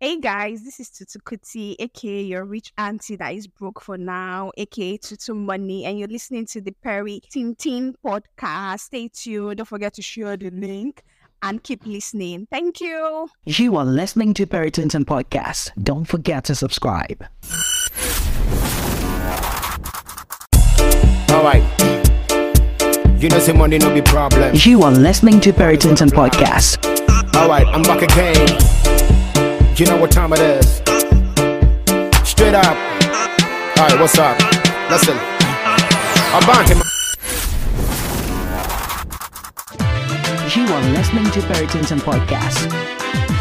Hey guys, this is Tutu Kuti, aka your rich auntie that is broke for now, aka Tutu Money, and you're listening to the Perry Tintin podcast. Stay tuned. Don't forget to share the link and keep listening. Thank you. You are listening to Perry Tintin podcast. Don't forget to subscribe. All right. You know, say money no be problem. You are listening to Perry Tintin podcast. All right, I'm back again. You know what time it is. Straight up. All right, what's up? Listen. I'm him. You are listening to Tintin podcast.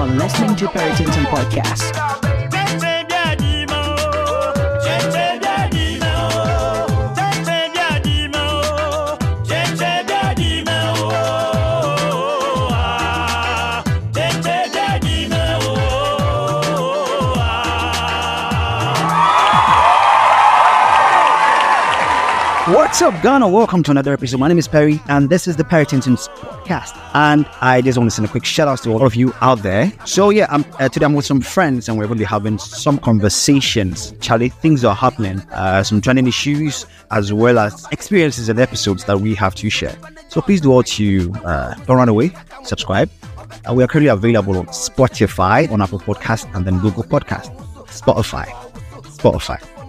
Are listening to Tintin podcast. What's up, Ghana? Welcome to another episode. My name is Perry, and this is the Perry Tintin's podcast. And I just want to send a quick shout out to all of you out there. So, yeah, I'm, uh, today I'm with some friends, and we're going to be having some conversations. Charlie, things are happening, uh, some trending issues, as well as experiences and episodes that we have to share. So, please do all to uh, don't run away, subscribe. Uh, we are currently available on Spotify, on Apple Podcast, and then Google Podcast. Spotify. Spotify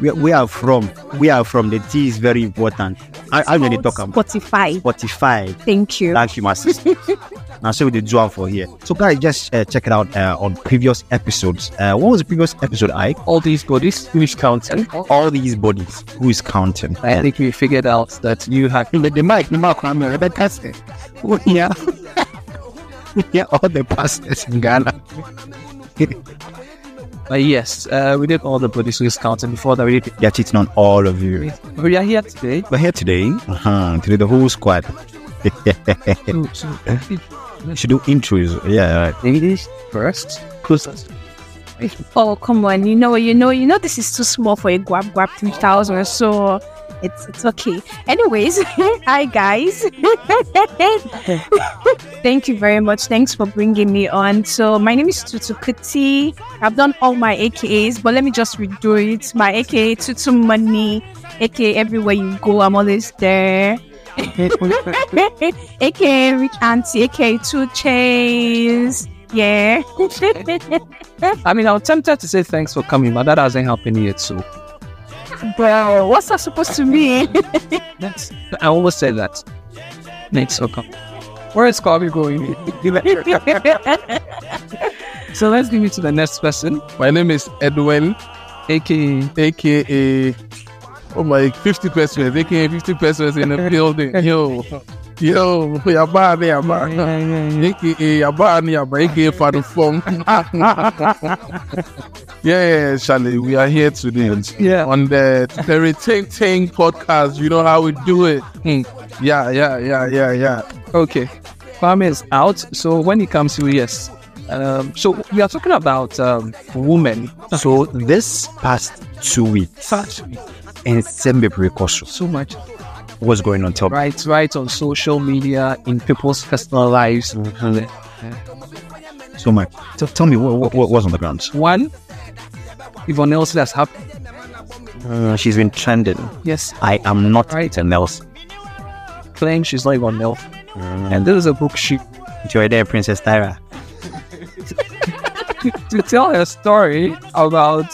where, where are from where are from the tea is very important. I I really talk about Spotify. Spotify. Thank you. Thank you, my sister. now, so we did job for here. So, guys, just uh, check it out uh, on previous episodes. Uh, what was the previous episode? I all these bodies, who is counting? all these bodies. Who is counting? I think we figured out that you have the, the mic, the mic, I'm a Rebecca. Oh, yeah, yeah, all the pastors in Ghana. But yes, uh, we did all the bodies who is counting before that. We did. They're cheating on all of you. We are here today. We're here today. Uh-huh. Today, the whole squad. to, to Should do intros. Yeah, right. ladies first. Closest. Oh come on, you know, you know, you know, this is too small for a guap guap three thousand, so it's it's okay. Anyways, hi guys. Thank you very much. Thanks for bringing me on. So my name is Tutu Kuti. I've done all my AKAs, but let me just redo it. My AKA Tutu Money, AKA everywhere you go, I'm always there. AKA Rich Auntie, AKA Two Chains. Yeah. I mean, I was tempted to say thanks for coming, but that hasn't happened yet. So Bro, what's that supposed to mean? that's, I always say that. Next, so come. Where is Kobe going? so let's give it to the next person, My name is Edwin, aka aka oh my 50 pesos, aka 50 pesos in the building. Yo, yo, yaba ni yaba, aka yaba ni yaba, aka for the phone. yeah, Charlie, we are here today Yeah. on the Perry Tintin podcast. You know how we do it. Hmm. Yeah, yeah, yeah, yeah, yeah. Okay. Kwame is out. So when he comes here, yes. Um, so we are talking about um, women. So, this past two weeks, Such in Sembe Precoso, so much. What's going on? Tell me. Right, right on social media, in people's personal lives. So, Mike, t- tell me what, what, what was on the ground? One, Yvonne Nelson has happened. Uh, she's been trending. Yes, I am not Right. right. else. claims she's not Yvonne Nelson. And this is a book she Enjoy there, Princess Tyra. to tell her story about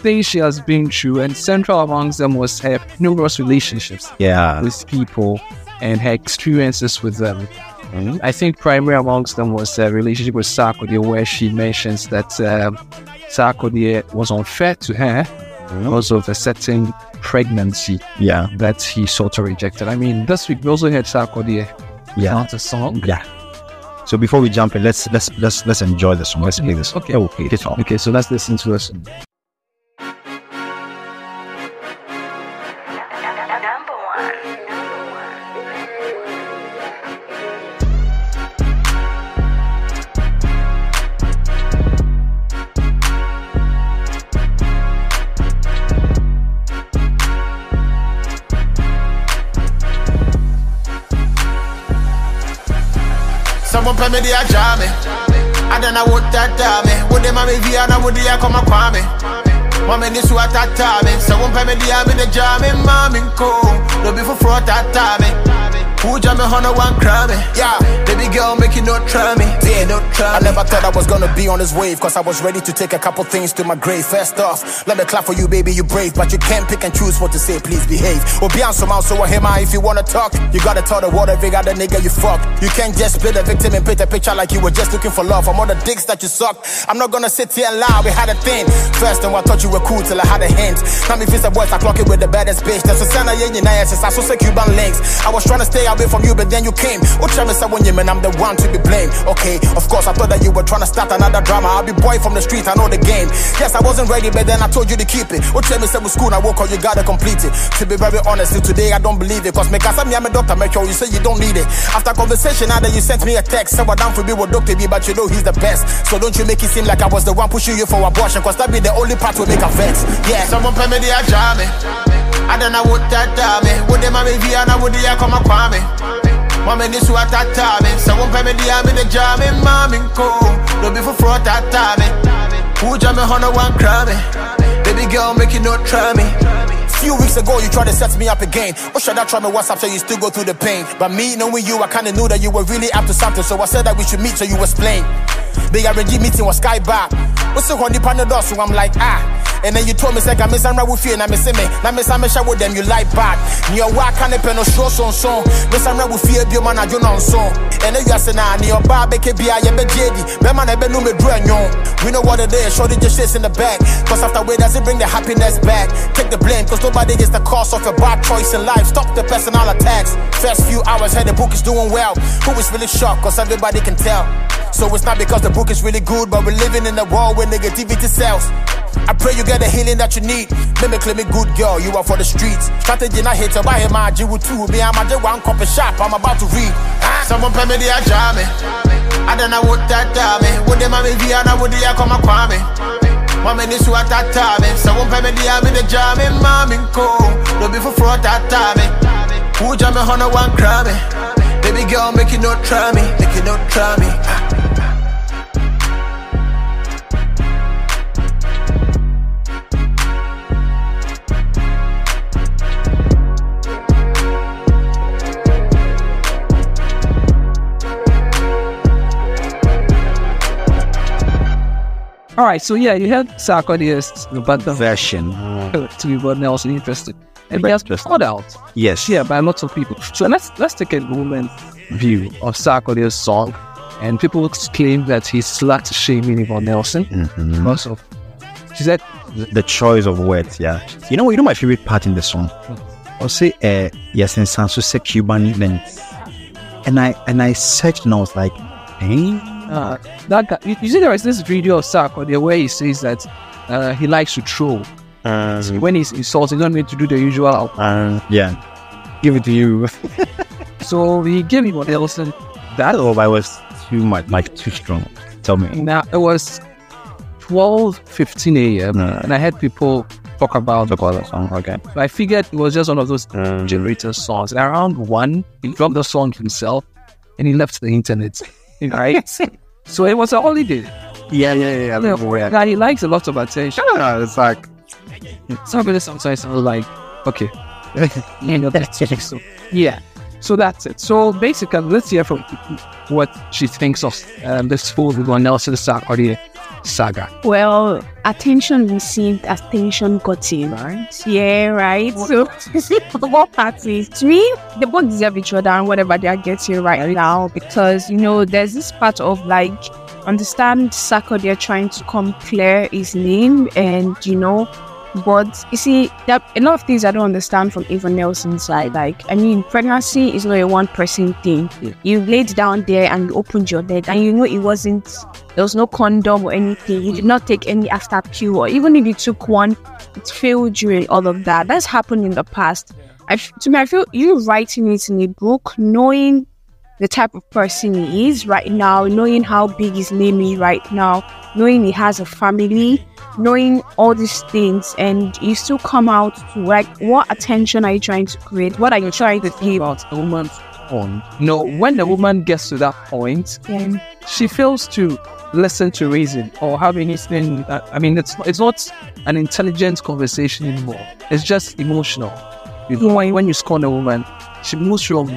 things she has been through, and central amongst them was her numerous relationships Yeah. with people and her experiences with them. Mhm. I think primary amongst them was a relationship with Sarkodie, where she mentions that um, Sarkodie was unfair to her because of a certain pregnancy Yeah. that he sort of rejected. I mean, this week we also had Sarkodie Yeah. chant a song. Yeah. So before we jump in, let's let's let's let's enjoy this one. Let's play this. Okay. Oh, okay. Okay, so let's listen to this. Someone pay me the ajame. I don't know what that me. Would the mommy via na would the come a kwame. Mama ni su atatame. Someone pay me the ame the jame. Mommy ko. No be for fraud tatame. Who jam me on one crime? Eh? Yeah, baby girl, make you not try me. Yeah, not try I never thought I was gonna be on this wave, cause I was ready to take a couple things to my grave. First off, let me clap for you, baby, you brave, but you can't pick and choose what to say, please behave. Or be on some so him if you wanna talk. You gotta tell the world every other nigga you fuck. You can't just play the victim and paint a picture like you were just looking for love from all the dicks that you suck. I'm not gonna sit here and lie, we had a thing. First time I thought you were cool till I had a hint. Now me feel the boys I clock it with the baddest bitch. That's a sign of yin I so say Cuban links. I was trying to stay away from you, but then you came. What tell me when you man, I'm the one to be blamed. Okay, of course, I thought that you were trying to start another drama. I'll be boy from the street, I know the game. Yes, I wasn't ready, but then I told you to keep it. What tell me with school, I woke up, you gotta complete it. To be very honest, till today I don't believe it. Cause me, cause I'm a doctor, make sure you say you don't need it. After conversation, that you sent me a text, say what down for me with Dr. B, but you know he's the best. So don't you make it seem like I was the one pushing you for abortion, cause that be the only part will make a vex. Yeah, someone pay me the ajame. I don't know what that me. Would the mommy via na would the come a kwame? Mama ni su atata me. So won't pay me the army the jam in mommy ko. No be for fraud tata me. Who jam on one crime? Baby girl, make you not try me. Few weeks ago, you tried to set me up again. Or should I try my WhatsApp so you still go through the pain? But me knowing you, I kinda knew that you were really up to something. So I said that we should meet so you explain. Big RNG meeting was sky bar. What's the honey panadol? So I'm like, ah. And then you told me, say, I miss Amra with you, and I miss me. Now, miss Amisha with them, you like back. Near work, can't pen no show son. Miss Amra with fear, be man, I do not so. And then you say, nah, near bar, bake be a JD. Beman, I been no me We know what it is, shorty just shits in the back. Cause after way, does it bring the happiness back? Take the blame, cause nobody gets the cost of a bad choice in life. Stop the personal attacks. First few hours, hey, the book is doing well. Who is really shocked, cause everybody can tell. So it's not because the book is really good, but we're living in a world where negativity sells. I pray you get the healing that you need. Let me claim me good girl, you are for the streets. Strategy not hate to buy him, I with two. Me, I'm a one copy shop, I'm about to read. Someone pay me the ajame. I don't know what that me. What them me na would ya come a kwame. Mama ni su atata me. Someone pay me the army the jam mommy ko. No be for fraud tata me. Who jam me on one crime? Baby girl, make you not try me, make you not try me. Ah. All right, so yeah, you had Sarkodie's but the Version. Uh, to be what Nelson interesting. And he has been called out, Yes. yeah, by lots of people. So let's let's take a moment view of Sarkodie's song. And people claim that he's slut shaming Yvonne Nelson mm-hmm. because of she said The choice of words, yeah. You know, what you know my favorite part in the song. Hmm. I'll say, uh, yes, and Sansu say Cuban. And I and I searched and I was like, hey, uh, that guy, you, you see there is this video of Sarkodie where he says that uh, he likes to troll. When he's he don't need to do the usual. uh, yeah, give it to you. So he gave Yvonne Nelson that. oh, I was too much, like too strong. Tell me. Now it was 12 15 a.m. And I had people talk about Talk about that song, okay. So I figured it was just one of those Mm. generator songs. And around one, he dropped the song himself and he left the internet. Right? so it was a holiday. Yeah, yeah, yeah. You know, Now he likes a lot of attention. it's like, Somebody sometimes sounds like, okay, you know, that's so, yeah. So that's it. So basically, let's hear from what she thinks of um, this full Yvonne Nelson Sarkodie saga. Well, attention received, attention gotten. Right. Yeah, right. So, both parties. To me, they both deserve each other and whatever they are getting right now because, you know, there's this part of like, understand Sako, they're trying to come clear his name and, you know, but you see, there are a lot of things I don't understand from Yvonne Nelson's side. Like, I mean, pregnancy is not a one person thing. You laid down there and you opened your leg, and you know it wasn't, there was no condom or anything. You did not take any after pill, or even if you took one, it failed during all of that. That's happened in the past. I, to me, I feel you writing it in a book, knowing the type of person he is right now, knowing how big his name is right now, knowing he has a family, knowing all these things, and you still come out to like, what attention are you trying to create? What are you trying to give? About a woman point. No, when the woman gets to that point, she fails to listen to reason or have anything. That, I mean, it's it's not an intelligent conversation anymore. It's just emotional. You know, when, when you scorn a woman, she moves from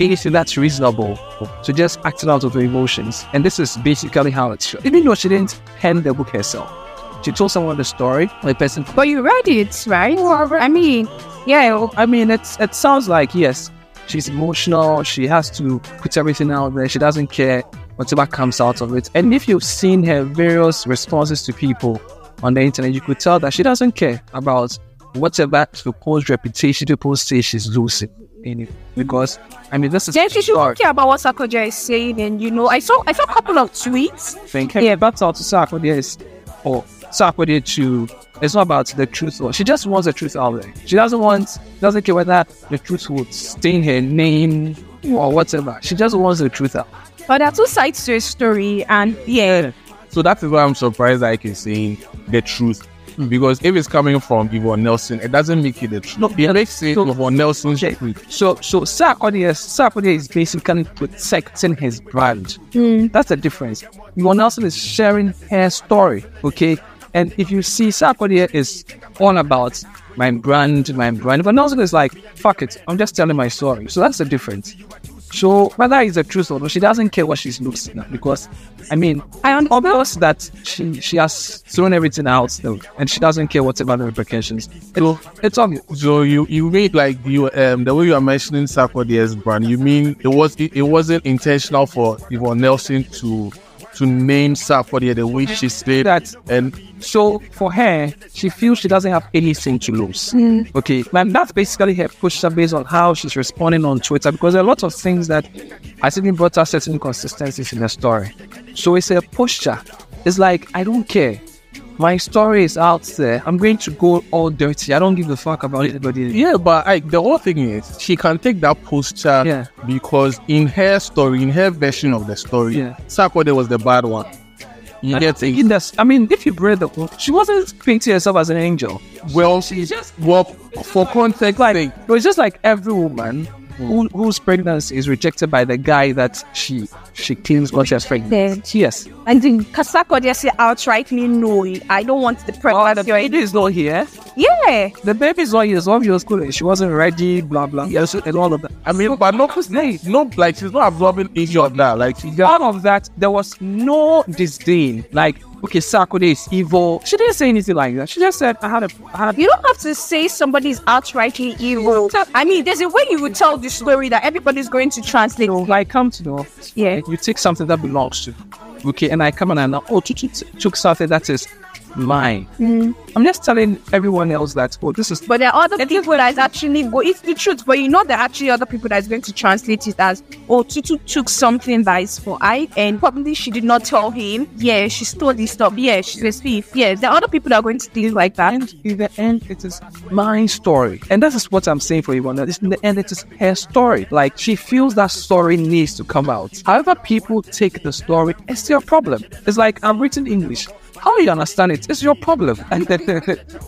anything that's reasonable to just acting out of her emotions. And this is basically how it should. Even though she didn't pen the book herself, she told someone the story. The person But you read it, right? I mean, yeah. I mean, it's it sounds like yes, she's emotional. She has to put everything out there. She doesn't care whatever comes out of it. And if you've seen her various responses to people on the internet, you could tell that she doesn't care about whatever supposed reputation people say she's losing in it. Because I mean, this is Then she should short care about what Sakoja is saying, and you know, I saw I saw a couple of tweets. thing. Yeah, that's all to Sarkodie is or Sarkodie to. It's not about the truth. Or she just wants the truth out there. She doesn't want, doesn't care whether the truth would stain her name or whatever. She just wants the truth out. But there are two sides to a story, and yeah, So that is why I'm surprised that I is saying the truth. Because if it's coming from Yvonne Nelson, it doesn't make it the truth. No, yeah, Let's say so- Yvonne Nelson's Okay. truth. So, so Sarkodie is, Sarkodie is basically protecting his brand. Hmm. That's the difference. Yvonne Nelson is sharing her story, okay? And if you see Sarkodie is all about my brand, my brand. Yvonne Nelson is like, fuck it, I'm just telling my story. So that's the difference. So whether it's the truth or not, she doesn't care what she's losing at because, I mean, I understand. obvious that she she has thrown everything out though, and she doesn't care whatever the repercussions. It, it's obvious. So you you made like you um the way you are mentioning Sarkodie's brand, you mean it was it, it wasn't intentional for Yvonne Nelson to to name Sarkodie the way she said That and So for her, she feels she doesn't have anything to lose. Hmm. Okay, and that's basically her push based on how she's responding on Twitter because there are a lot of things that I think brought her certain inconsistencies in the story. So it's a posture. It's like I don't care. My story is out there. I'm going to go all dirty. I don't give a fuck about anybody. Yeah, but like the whole thing is she can take that posture Yeah. because in her story, in her version of the story, Yeah. Sarkodie was the bad one. You get it? I mean, if you read the book, she wasn't painting herself as an angel. Well, She's just well, for context like sake, it was just like every woman who, whose pregnancy is rejected by the guy that she she claims got her pregnant. Yes, And the Kasako just say outrightly no, I don't want the oh, the pregnancy. baby is not here. yeah, The baby is not here. It's obvious. school. She wasn't ready. Blah blah. Yes, and all of that. I mean, but no, no, like she's not absorbing any of that. Like she got Out of that, there was no disdain. Like, okay, Sarkodie is evil. She didn't say anything like that. She just said, "I had a, I had." you don't have to say somebody's outrightly evil. I mean, there's a way you would tell the story that everybody's going to translate. Like, come to know. Yeah. You take something that belongs to. Okay, and I come and now, oh, Tutu t- took something that is mine. Hmm. I'm just telling everyone else that, oh, this is. But there are other people that's actually go. It's the truth, but you know there are actually other people that's going to translate it as, "Oh, Tutu took something that is for I, and probably she did not tell him. Yeah, she stole this stuff. Yeah, she's a thief. Yeah, there are other people that are going to think like that. And in the end, it is my story. And that is what I'm saying for you. That in the end, it is her story. Like, she feels that story needs to come out. However, people take the story, it's their problem. It's like, I'm written English. How you understand it? It's your problem. And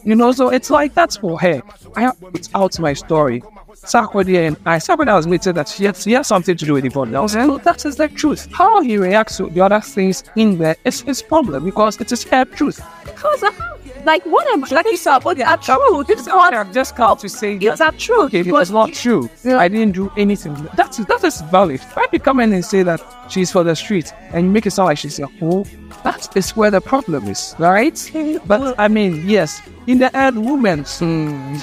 you know, so it's like, that's for her. I put out my story. Sarkodie and I, Sarkodie has admitted that she has, she something to do with Yvonne Nelson. So that is the truth. How he reacts to the other things in there is his problem because it is her truth. Because, like, what am like you said, are true. This God, I've just called to say is that true? okay, it's not true. I didn't do anything. That's that is valid. Why you come in and say that she's for the street and you make it sound like she's a whore? That is where the problem is, right? But I mean, yes, in the end, women, hmm,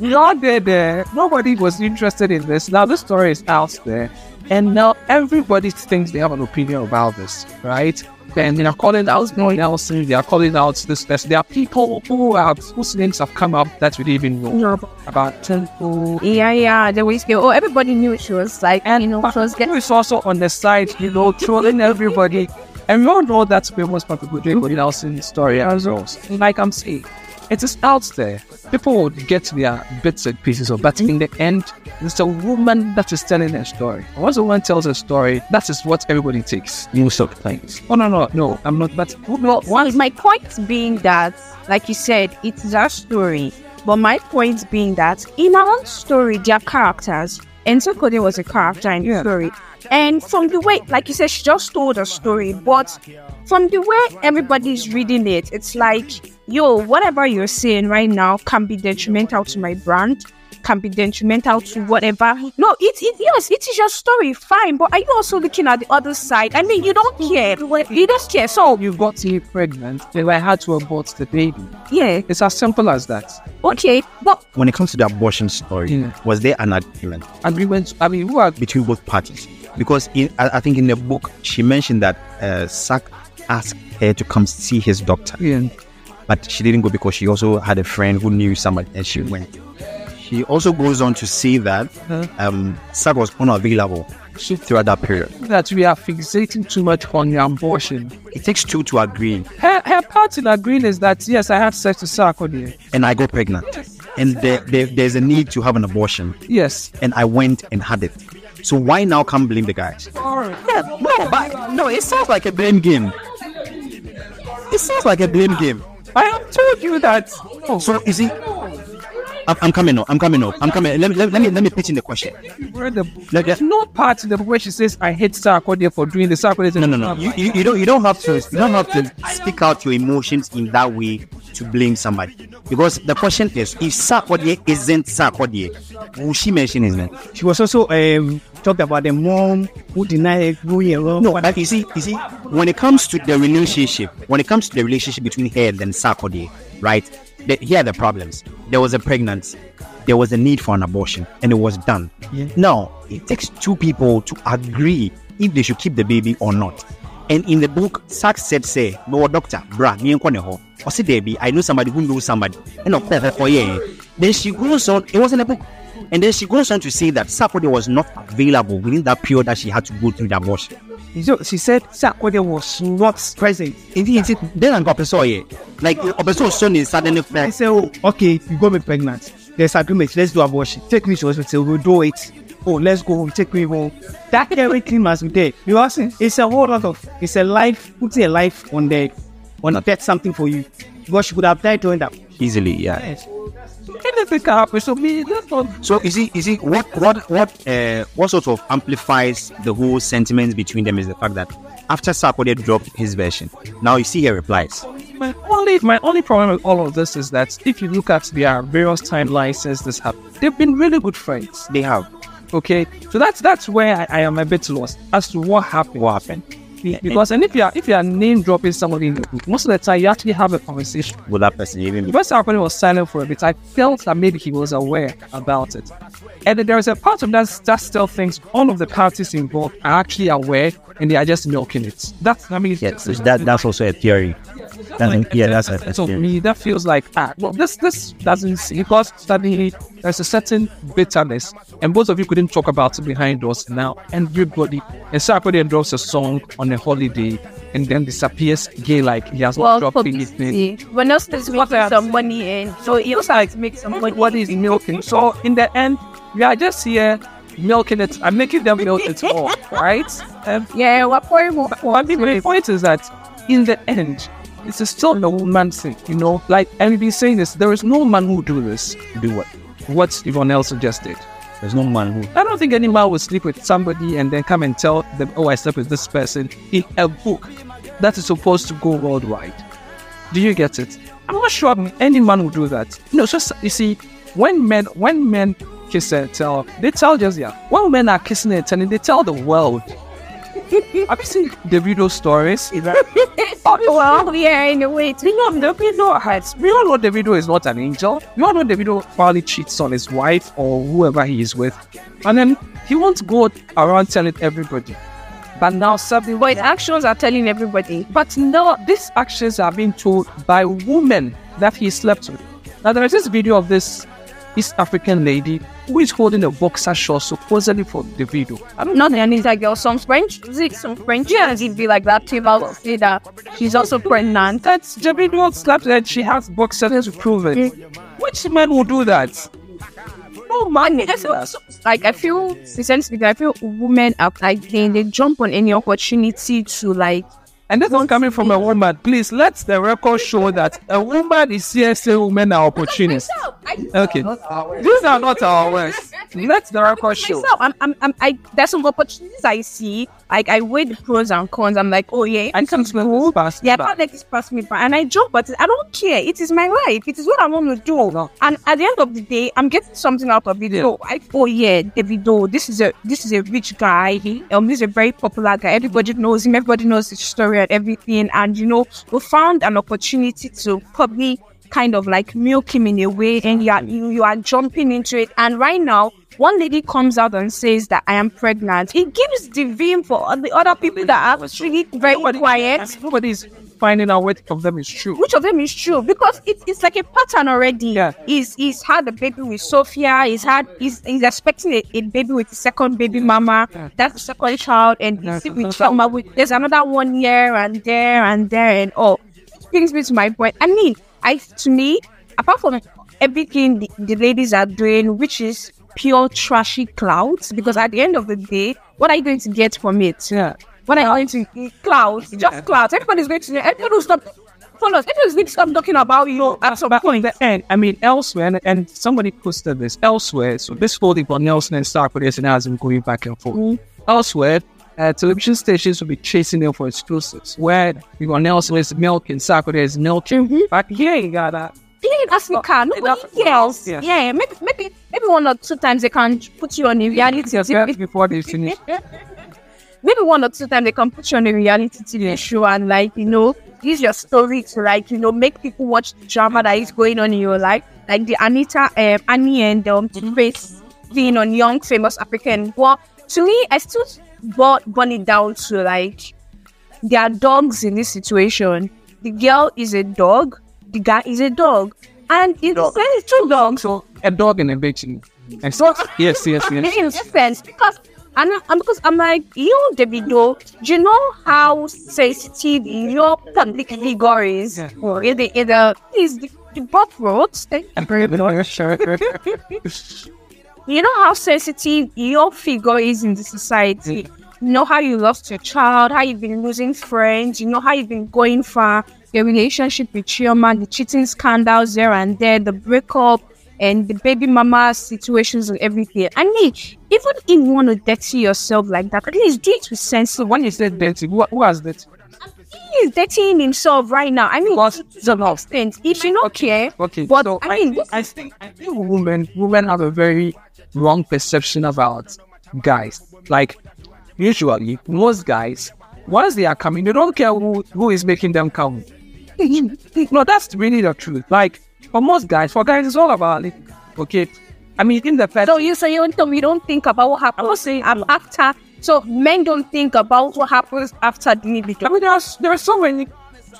not there, there. Nobody was interested in this. Now this story is out there, and now everybody thinks they have an opinion about this, right? And they are calling out no Nelson, they are calling out this, this. There are people who have whose names have come up that we didn't even know about Temple. Yeah, yeah. The she, oh, everybody knew she was like, And you know, she was getting. also on the side, you know, trolling everybody. And we all know that's famous part of the Nelson story as well. Like I'm saying, it is out there. People would get their bits and pieces of but in the end, it's a woman that is telling her story. Once a woman tells a story, that is what everybody takes. Most of the times. Oh no no no, I'm not but well, Well, my point being that, like you said, it's our story. But my point being that in our own story, there are characters. And Sarkodie was a character in the Yeah. story. And from the way, like you said, she just told a story, but from the way everybody's reading it, it's like, yo, whatever you're saying right now can be detrimental to my brand, can be detrimental to whatever. No, it, it yes, it is your story, fine. But are you also looking at the other side? I mean, you don't care. You don't care. So You got to me pregnant, then I had to abort the baby. yeah, It's as simple as that. okay. But When it comes to the abortion story, Yeah. was there an agreement Agreements, I mean, who are between both parties? Because in, I, I think in the book she mentioned that uh, Sack asked her to come see his doctor, yeah. But she didn't go because she also had a friend who knew somebody, and she went. She also goes on to say that um, Sack was unavailable throughout that period. that we are fixating too much on the abortion. It takes two to agree, Her, her part in agreeing is that yes, I had sex with Sarkodie. and I got pregnant, and there, there, there's a need to have an abortion, Yes. and I went and had it. So why now come blame the guys? Yeah, no, but no, it sounds like a blame game. It sounds like a blame game. I have told you that. So you see, I'm, I'm coming up. I'm coming up. I'm coming. Let, me- let, let me let me pitch in the question. read the. Let- There's no part in the book where she says, I hate Sarkodie for doing the Sarkodie No, no, no. You, you, you don't you don't have to you don't have to speak out your emotions in that way to blame somebody. Because the question is, if Sarkodie isn't Sarkodie, will she mention his name? She was also um, talked about the mom who denied her going along. No, but you see, you see, when it comes to the relationship, when it comes to the relationship between her and Sarkodie, right? The, here are the problems. There was a pregnancy, there was a need for an abortion, and it was done. Now it takes two people to agree if they should keep the baby or not. And in the book, Sachs said, "Say, no doctor, bra, me and ho." Or say, "Debbie, I know somebody who knows somebody." And of course, for yeah. Then she goes on. It was in the book. And then she goes on to say that Sarkodie was not available within that period that she had to go through the abortion. She said Sarkodie was not present. Then I got person here. Like person son is suddenly I said, oh, okay, you got me pregnant. There's agreement. Let's do abortion. Take me to hospital. We'll do it. Oh, let's go home. Take me home. That everything must be there. You are saying it's a whole lot of it's a life, putting a life on the on that something for you. Because she could have died during that. easily, yeah. Yes. Anything can happen. So me, that's not. So you see, you see what what what uh what sort of amplifies the whole sentiment between them is the fact that after Sarkodie dropped his version, now you see her replies. My only my only problem with all of this is that if you look at their various timelines since this happened, they've been really good friends. They have Okay, so that's that's where I, I am a bit lost as to what happened. what happened Because and if you are if you are name dropping somebody in the group, most of the time you actually have a conversation. with that person even Because Sarkodie was silent for a bit, I felt that maybe he was aware about it. And then there is a part of that that still thinks all of the parties involved are actually aware and they are just milking it. That's I mean Yes, so that that's also a theory. That's, yeah, that's a, a so me that feels like ah well this this doesn't because suddenly there's a certain bitterness and both of you couldn't talk about it behind us now and everybody and Sarkodie drops a song on a holiday and then disappears gay like he has well, not dropped anything. publicity. When else is making some money in, so he also has to make some money. What is milking? So in the end, we are just here milking it. I'm making them milk it more, right? Um, Yeah, what for more? well, I mean, my point is that in the end, it's still a woman thing, you know. Like and we've been saying this, there is no man who would do this. Do what? What Yvonne else suggested. There's no man who I don't think any man would sleep with somebody and then come and tell them, "Oh, I slept with this person" in a book that is supposed to go worldwide. Do you get it? I'm not sure any man would do that. No, it's just you see, when men when men kiss and tell, they tell just yeah. When men are kissing and telling, they tell the world. Have you seen the video stories? well, oh, oh, yeah, in a way. We know Davido has. We all know Davido is not an angel. We all know Davido probably cheats on his wife or whoever he is with, and then he won't go around telling everybody. But now suddenly, But actions are telling everybody. but now these actions are being told by women that he slept with. Now there is this video of this East African lady who is holding a boxer short supposedly for Davido. I don't Not any that girl, some French, some French? Yeah, it'd be like that. Came out say that she's also pregnant. That's the video slapped and she has boxers to prove it. Mm. Which man will do that? No man, like I feel essentially I feel women are like they, they jump on any opportunity to like And this is coming from a woman. Please let the record show that a woman is here saying women are opportunists. Okay. These are not our words. Let the record show. myself, I'm, I'm, I'm, I, there's some opportunities I see. Like I weigh the pros and cons. I'm like, oh yeah, can't let this pass yeah, I can't let this pass me by. And I jump, but I don't care. It is my life. It is what I want to do. No. And at the end of the day, I'm getting something out of it. Yeah. So I, oh yeah, Davido, this is a this is a rich guy. Um, this is a very popular guy. Everybody knows him. Everybody knows his story and everything. And you know, we found an opportunity to probably kind of like milk him in a way, and you are you, you are jumping into it. And right now. One lady comes out and says that I am pregnant. It gives the vim for all the other people that are really very quiet Nobody's finding out which of them is true. which of them is true because it, it's like a pattern already. Yeah. He's he's had a baby with Sophia. He's had he's, he's expecting a, a baby with the second baby mama. That's the second child, and he's Yeah, still with Chioma. With there's another one year and there and there and all. Which brings me to my point. I mean, I to me, apart from everything the, the ladies are doing, which is pure trashy clouds, because at the end of the day, what are you going to get from it? Yeah. When I going to clouds, just clouds. Everybody's going to everybody will stop. Follow us. Everybody's going to stop talking about you at some point. end, I mean, elsewhere, and, and somebody posted this elsewhere. So this whole thing about Nelson and Star Producing has been going back and forth. Elsewhere, uh, television stations will be chasing them for exclusives. Where you got Nelson is milking, Sakura is milking. But here you got that. Yeah, in Africa, nobody else. Yeah. Yeah, maybe, maybe, maybe one or two times they can put you on a reality Yes, TV. before they finish. Maybe one or two times they can put you on a reality TV show and like you know use your story to like you know make people watch the drama that is going on in your life, like the Anita, um, Annie and um, Grace thing on young famous African. Well, to me, I still brought burn it down to like there are dogs in this situation. The girl is a dog, the guy is a dog, and it's there's two dogs. So a dog and a bitch. And so, yes, yes, yes. in because and I'm because I'm like you, Davido. Do you know how sensitive your public figure is? Yeah. Or in the in the is the, the butt roads. Sure. You know how sensitive your figure is in the society. You know how you lost your child, how you've been losing friends. You know how you've been going far. Your relationship with Chioma, the cheating scandals there and there, the breakup, and the baby mama situations and everything. I mean, even if you want to dirty yourself like that, at least do it with sense. So when you say dirty, what who has dirty? He is dirtying himself right now. I mean, Because- extent, if you don't care, Okay, but so I mean, I think I think women women have a very wrong perception about guys. Like usually, most guys, once they are coming, they don't care who, who is making them come. No, that's really the truth. Like for most guys, for guys, it's all about living. Okay, I mean, in the fact, So you say you don't, we don't think about what happens saying- um, after. So men don't think about what happens after the I mean, there's there are so many,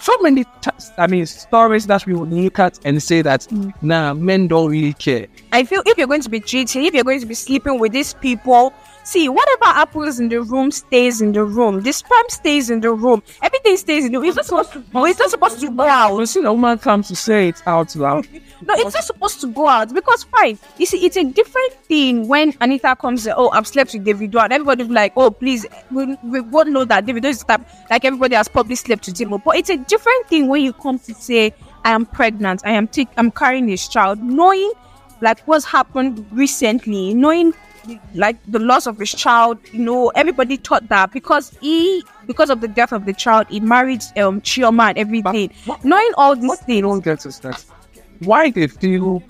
so many. T- I mean, stories that we would look at and say that nah, men don't really care. I feel if you're going to be cheating, if you're going to be sleeping with these people, see whatever happens in the room stays in the room. The sperm stays in the room. Everything stays in the room. It's not supposed to. It's not supposed to go out. When see a woman comes to say it out loud, No, it's not supposed to go out because fine. You see, it's a different thing when Anita comes. and, Oh, I've slept with David and everybody be like, oh, please, we, we won't know that David is the type like everybody has probably slept with him. But it's a different thing when you come to say, I am pregnant, I am take, I'm carrying this child, knowing like what's happened recently, knowing like the loss of his child. You know, everybody thought that because he, because of the death of the child, he married um Chioma and everything. what- knowing all these what they things. don't get is that why they feel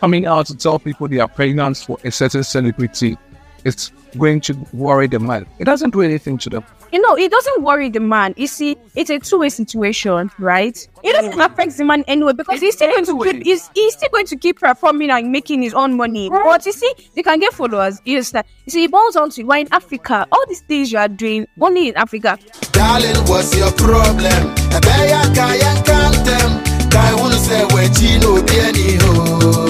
coming out to tell people they are pregnant for a certain celebrity it's going to worry the man. It doesn't do anything to them. you know, it doesn't worry the man. You see, it's a two-way situation, right? It doesn't affect the man anyway because he's still going to keep he's, he's still going to keep performing and making his own money. But you see, they can get followers. You understand? You see, it boils down to why in Africa, all these things you are doing only in Africa. Darling, what's your problem? Ebeya kaya kantem. Kai wunu se we chino bieni ho.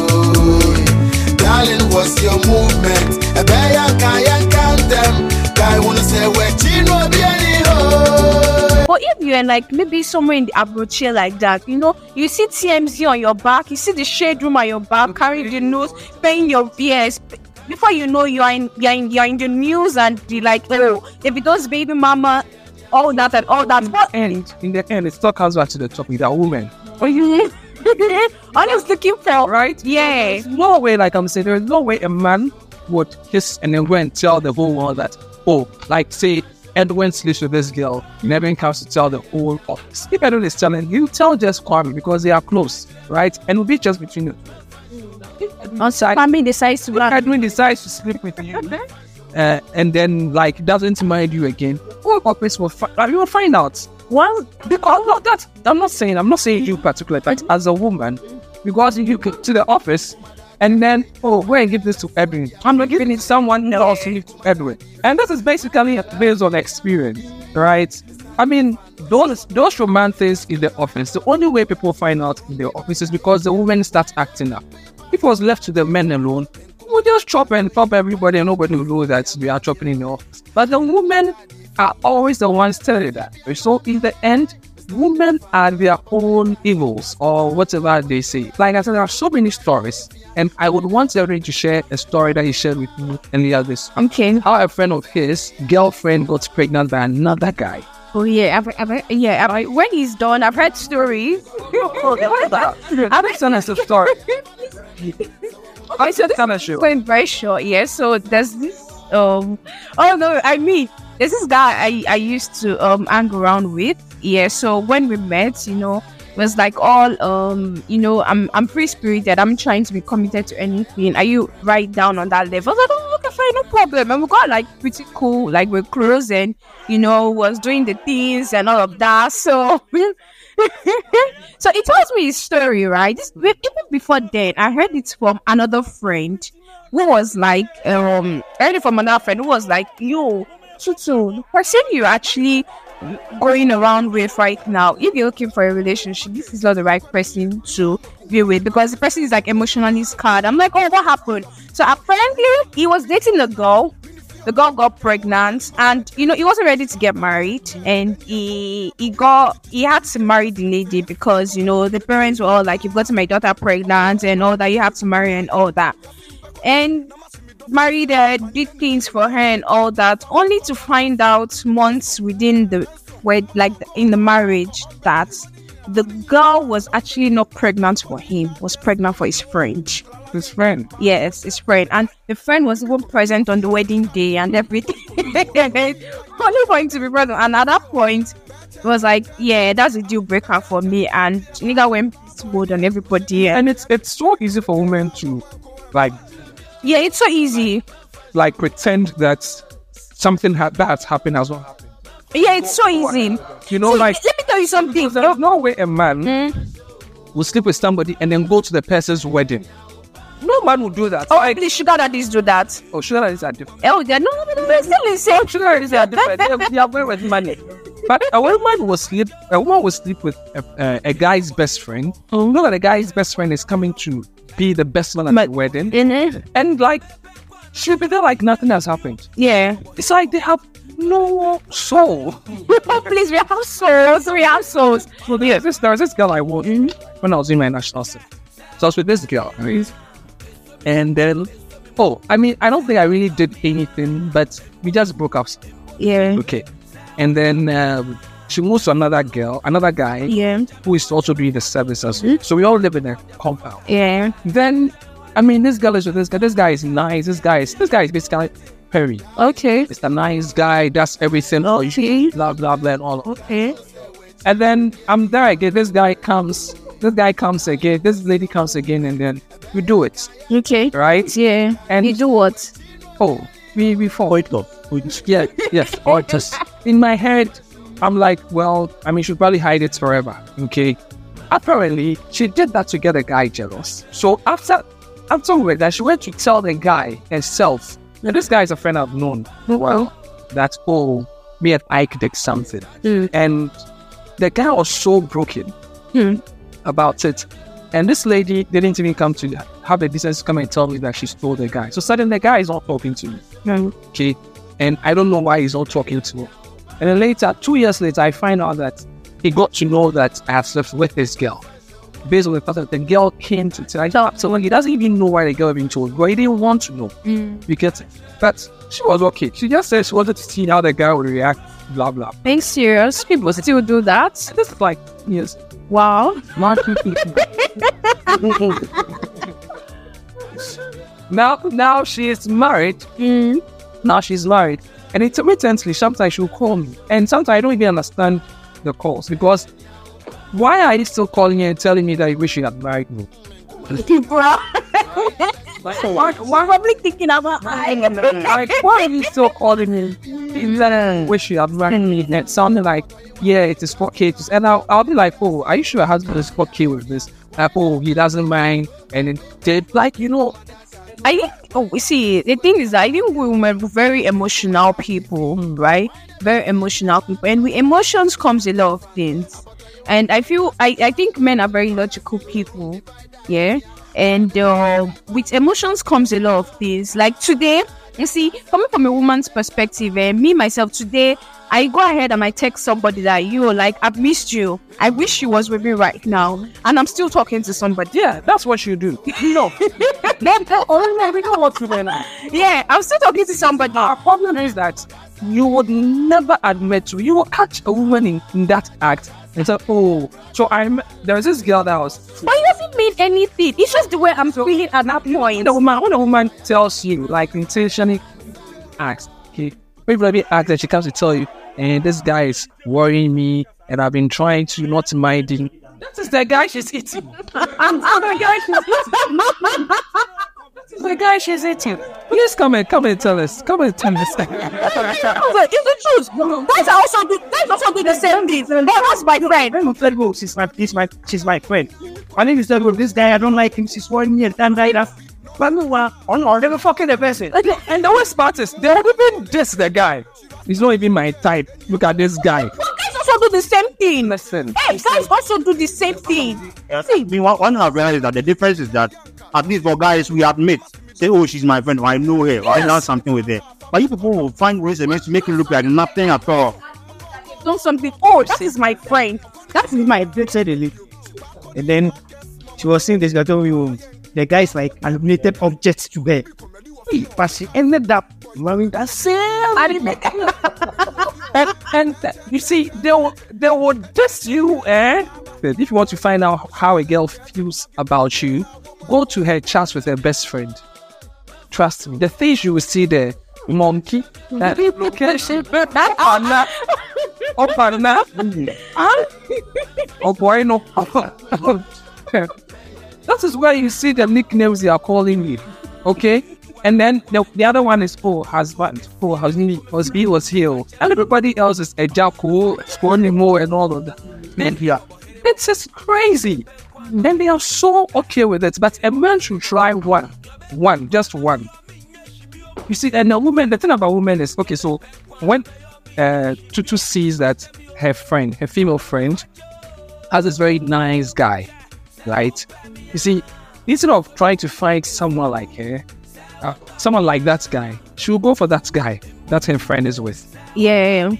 Darling, what's your movement? Ebeya kaya kantem. Kai wunu se we chino bieni ho. But if you're like maybe somewhere in the abroad chair like that, you know, you see TMZ on your back, you see the shade room on your back, carrying the news, paying your BS. Before you know, you're in, you're in, you're in the news and the like, oh, Davido's baby mama all that and all that. What? And in the end, it still comes back to the topic that woman, Are you? All I was looking for. right? Yeah. There's no way, like I'm saying, there's no way a man would kiss and then go and tell the whole world that, oh, like say Edwin sleeps with this girl, never comes to tell the whole office. If Edwin is telling you, tell just Kwame because they are close, right? And it'll be just between you. Also, Kwame decides to If Edwin decides to sleep with you, uh, and then like doesn't mind you again, whole office will fi- like, will find out. Well, because not that I'm not saying I'm not saying you particularly, but mm-hmm. as a woman, because you go to the office and then oh, go and give this to Edwin. I'm not giving it to someone else to give to Edwin, and this is basically based on experience, right? I mean, those those romances in the office. The only way people find out in the office is because the women start acting up. If it was left to the men alone, we'll just chop and pop everybody, and nobody will know that we are chopping in the office. But the women are always the ones telling that. So in the end, women are their own evils or whatever they say. Like I said, there are so many stories, and I would want everyone to share a story that he shared with me and the others. Okay. How a friend of his girlfriend got pregnant by another guy. Oh yeah, I've, I've, yeah. I've, when he's done, I've heard stories. I've been telling us a story. Okay, so this us going very short. Yeah. So there's this. Um. Oh no, I mean, there's this guy I I used to um hang around with. Yeah. So when we met, you know, it was like all um. You know, I'm I'm free spirited. I'm trying to be committed to anything. Are you right down on that level? I was like, oh, okay, fine, no problem. And we got like pretty cool. Like we're close and you know was doing the things and all of that. So. so he tells me his story, right? This, even before then, I heard it from another friend who was like, um, I heard it from another friend who was like, yo, Tutu, the person you're actually going around with right now, if you're looking for a relationship, this is not the right person to be with because the person is like emotionally scarred. I'm like, oh, what happened? So apparently, he was dating a girl the girl got pregnant and you know he wasn't ready to get married and he he got he had to marry the lady because you know the parents were all like you've got my daughter pregnant and all that you have to marry and all that. And married her did things for her and all that only to find out months within the wed like in the marriage that the girl was actually not pregnant for him was pregnant for his friend His friend. Yes, his friend. And the friend was even present on the wedding day and everything. Only for him to be present. And at that point, it was like, yeah, that's a deal breaker for me. And nigga went mode on everybody. And it's it's so easy for women to like yeah, it's so easy. like pretend that something ha- bad happened as well happened. Yeah, it's so easy. You know, See, like let me tell you something. there's no way a man Mm. will sleep with somebody and then go to the person's wedding. No man will do that. Oh, like, please, sugar daddies do that. oh, sugar daddies are different. Oh, they're no, no, no, they're still the same. Sugar daddies are different. they, they are very with money. But a woman will sleep. A woman will sleep with a, uh, a guy's best friend. You know that the guy's best friend is coming to be the best man at But- the wedding, Mhm. and like she'll be there like nothing has happened. Yeah. It's like they have no soul. oh, please, we have souls. We have souls. So yeah, this, there was this girl I was when I was in my national service. So I was with this girl, right? And then, oh, I mean, I don't think I really did anything, but we just broke up. Yeah. Okay. And then um, she moves to another girl, another guy Yeah. who is also doing the services. as well. So we all live in a compound. Yeah. Then, I mean, this girl is with this guy. This guy is nice. This guy is, this guy is basically Perry. Okay. It's a nice guy, does everything you, Okay. blah, blah, blah, and all Okay. and then I'm there again. This guy comes. This guy comes again. This lady comes again, and then we do it, Okay. right? Yeah. And- you do what? Oh, we we fall. Yeah, yes. Or just in my head, I'm like, well, I mean, she'll probably hide it forever. Okay. Apparently, she did that to get a guy jealous. So after afterward, that she went to tell the guy herself. And this guy is a friend I've known. Well, that oh, me and Ike did something, Mm. and the guy was so broken Hmm. About it. And this lady didn't even come to have the decency to come and tell me that she stole the guy. So suddenly the guy is not talking to me. Mm. Okay. And I don't know why he's not talking to me. And then later, two years later, I find out that he got to know that I have slept with this girl. based on the fact that the girl came to tell him. So he doesn't even know why the girl being told, but he didn't want to know. Get it? But she was okay. She just said she wanted to see how the guy would react, blah blah. Are you serious? People still do that? This is like yes. Wow. Now now she is married. Mm. Now she's married. And intermittently, sometimes she'll call me. And sometimes I don't even understand the calls because why are you still calling me and telling me that you wish you had married me? Bro. Like, why, why, Probably thinking about like, why are you still calling me? Wish you had married me. It sounded like, yeah, it is 4K. And I'll, I'll be like, oh, are you sure your husband is 4K with this? Like, oh, he doesn't mind. And then they like, you know, I think, oh, see, the thing is, I think women are very emotional people, hmm. right? Very emotional people. And with emotions comes a lot of things. And I feel, I, I think men are very logical people, yeah? And uh, with emotions comes a lot of things. Like today, you see, coming from a woman's perspective, eh, me, myself, today, I go ahead and I text somebody that you like, I've missed you. I wish you was with me right now. And I'm still talking to somebody. yeah, that's what you do. No. oh, we don't want to do that. Yeah, I'm still talking to somebody. Our problem is that you would never admit to, you will catch a woman in, in that act and say, oh, so I'm, there's this girl that was, But it doesn't mean anything. It's just the way I'm feeling at that point. when a woman, when a woman tells you, like intentionally acts, okay, maybe let me act that she comes to tell you, and this guy is worrying me, and I've been trying to not mind him. That is the guy she's eating. I'm the guy she's eating. This is the guy she's eating. Please come and come and tell us. Come and tell us. I was like, it's the truth. That's also do, that's also do the same thing. That was my friend. I'm afraid, well, she's my, she's my, she's my friend. My name is Douglas. This guy, I don't like him. She's warning me and that right after. But no, uh, I'm not never fucking the person. And the- and the worst part is, they're even this the guy. He's not even my type. Look at this guy. Guys also do the same thing. Listen. Hey, guys also do the same thing. I mean, one, one I've realized that the difference is that at least for guys, we admit, say, oh, she's my friend, or I know her, or I done something with her. But you people will find ways and to make it look like nothing at all. Do something. Oh, that is my friend. That is my They said. And then she was saying this guy told me oh, the guy is like an illuminated object to her. But she ended up that same and, and you see, they will, they will diss you, eh? If you want to find out how a girl feels about you, go to her chat with her best friend. Trust me, the things you will see there, monkey, uh, location, Opana, Opana, oh no. that is where you see the nicknames they are calling you, okay? And then the, the other one is oh husband, oh husband, husband was and everybody else is a jackal, scoring more and all of that. Man, yeah, it's just crazy. And they are so okay with it, but a man should try one, one, just one. You see, and a woman, the thing about women is okay. So when uh, Tutu sees that her friend, her female friend, has this very nice guy, right? You see, instead of trying to find someone like her, uh, someone like that guy, she will go for that guy that her friend is with. Yeah.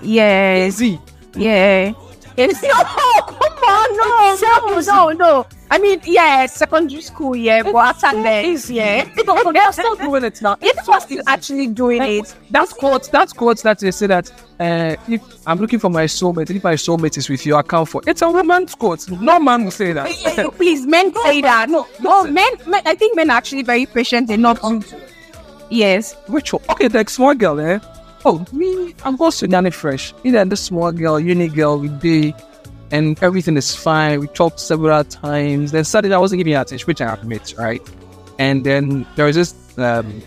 Yeah. See, Yeah. It's come on, no, no, no, no. I mean, yeah, secondary school, yeah, but after that, yeah. they're still doing it now. It's was still actually doing it. That's quote. That's quote that they say that uh, if I'm looking for my soulmate, if my soulmate is with you, I count for. It's a woman's quote. No man will say that. Yeah, Please, men say that. No, no, men, men. I think men are actually very patient enough to. Yes. Which one? Okay, the small girl, eh? Oh, me, I'm going to Nani Fresh. You know, the small girl, uni girl, we did, and everything is fine. We talked several times. Then suddenly I wasn't giving attention, which I admit, right? And then there was this um,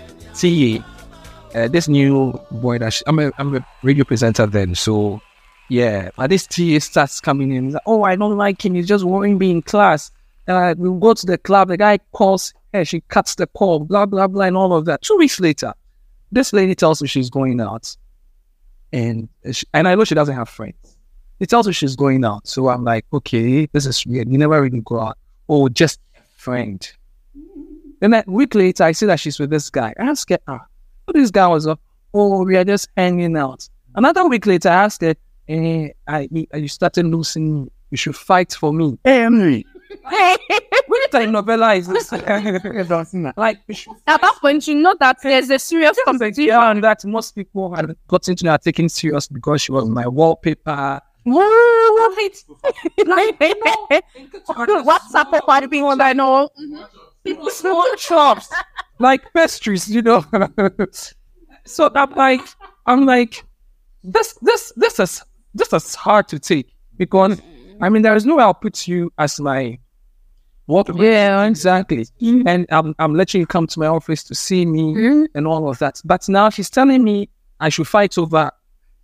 uh, this new boy that she, I'm, a, I'm a radio presenter then, so yeah. But this TA starts coming in. Like, oh, I don't like him. He's just worrying me in class. Uh, we go to the club. The guy calls her. She cuts the call. Blah blah blah, and all of that. Two weeks later, this lady tells me she's going out, and she, and I know she doesn't have friends. She tells me she's going out, so I'm like, okay, this is weird. You never really go out. Oh, just a friend. Then a week later, I see that she's with this guy. I ask her, ah, who this guy was up? Oh, we are just hanging out. Another week later, I ask her, eh, I, I, you started losing. me. You should fight for me. Hey, Emily, Which telenovela is this? like, At that point, you know that there's a serious competition. yeah, and that most people had gotten to know her taking serious because she was my wallpaper. What? WhatsApp for party people I know. small shops like pastries, you know. so I'm like, I'm like, this, this, this is this is hard to take because I mean there is no way I'll put you as my what? Yeah, exactly. And I'm I'm letting you come to my office to see me and all of that. But now she's telling me I should fight over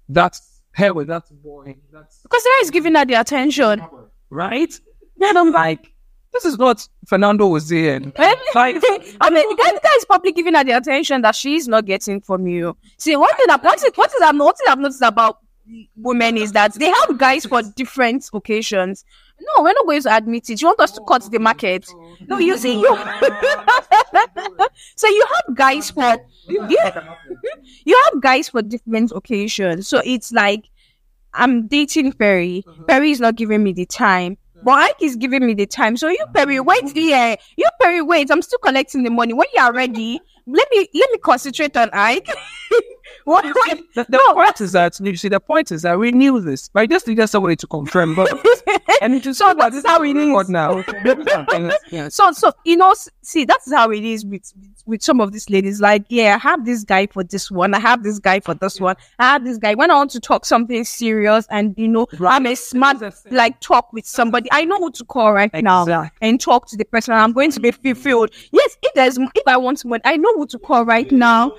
that hair with that boy. That's Because guy is giving her the attention. right. And I'm like, this is not Fernando was there. Like, I mean, the guy, the guy is probably giving her the attention that she's not getting from you. See, one thing that what is what is I'm what is I've noticed about women is that they have guys for different occasions. No, we're not going to admit it. You want us to cut the market? No, you see, you. so you have guys for yeah, you have guys for different occasions. So it's like I'm dating Perry. Mm-hmm. Perry is not giving me the time. But Ike is giving me the time. So you Perry, wait here. You Perry, wait. I'm still collecting the money. When you are ready, let me let me concentrate on Ike. what, what? the, the point is that you see the point is that we knew this, but I just needed somebody to confirm. But and it is So that is how it is. What now? yes. So, so you know, see, that's how it is with with some of these ladies. Like, yeah, I have this guy for this one, I have this guy for this one, I have this guy. When I want to talk something serious, and you know, I'm a smart like talk with somebody, I know who to call right now and talk to the person. I'm going to be fulfilled. Yes, if there's if I want money, I know who to call right now.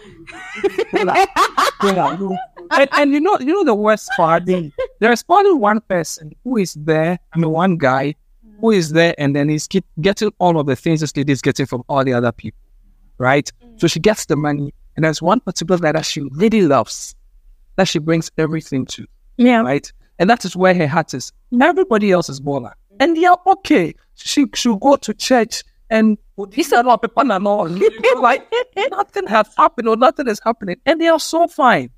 and, and you know, you know the worst part. There's only one person who is there. I mean, one guy who is there, and then he's keep getting all of the things this lady is getting from all the other people, right? Mm. So she gets the money, and there's one particular guy that she really loves, that she brings everything to, Yeah. right? And that is where her heart is. Everybody else is baller, mm. and they are okay. She should go to church. And he said, "Oh, people are not like nothing has happened or nothing is happening, and they are so fine."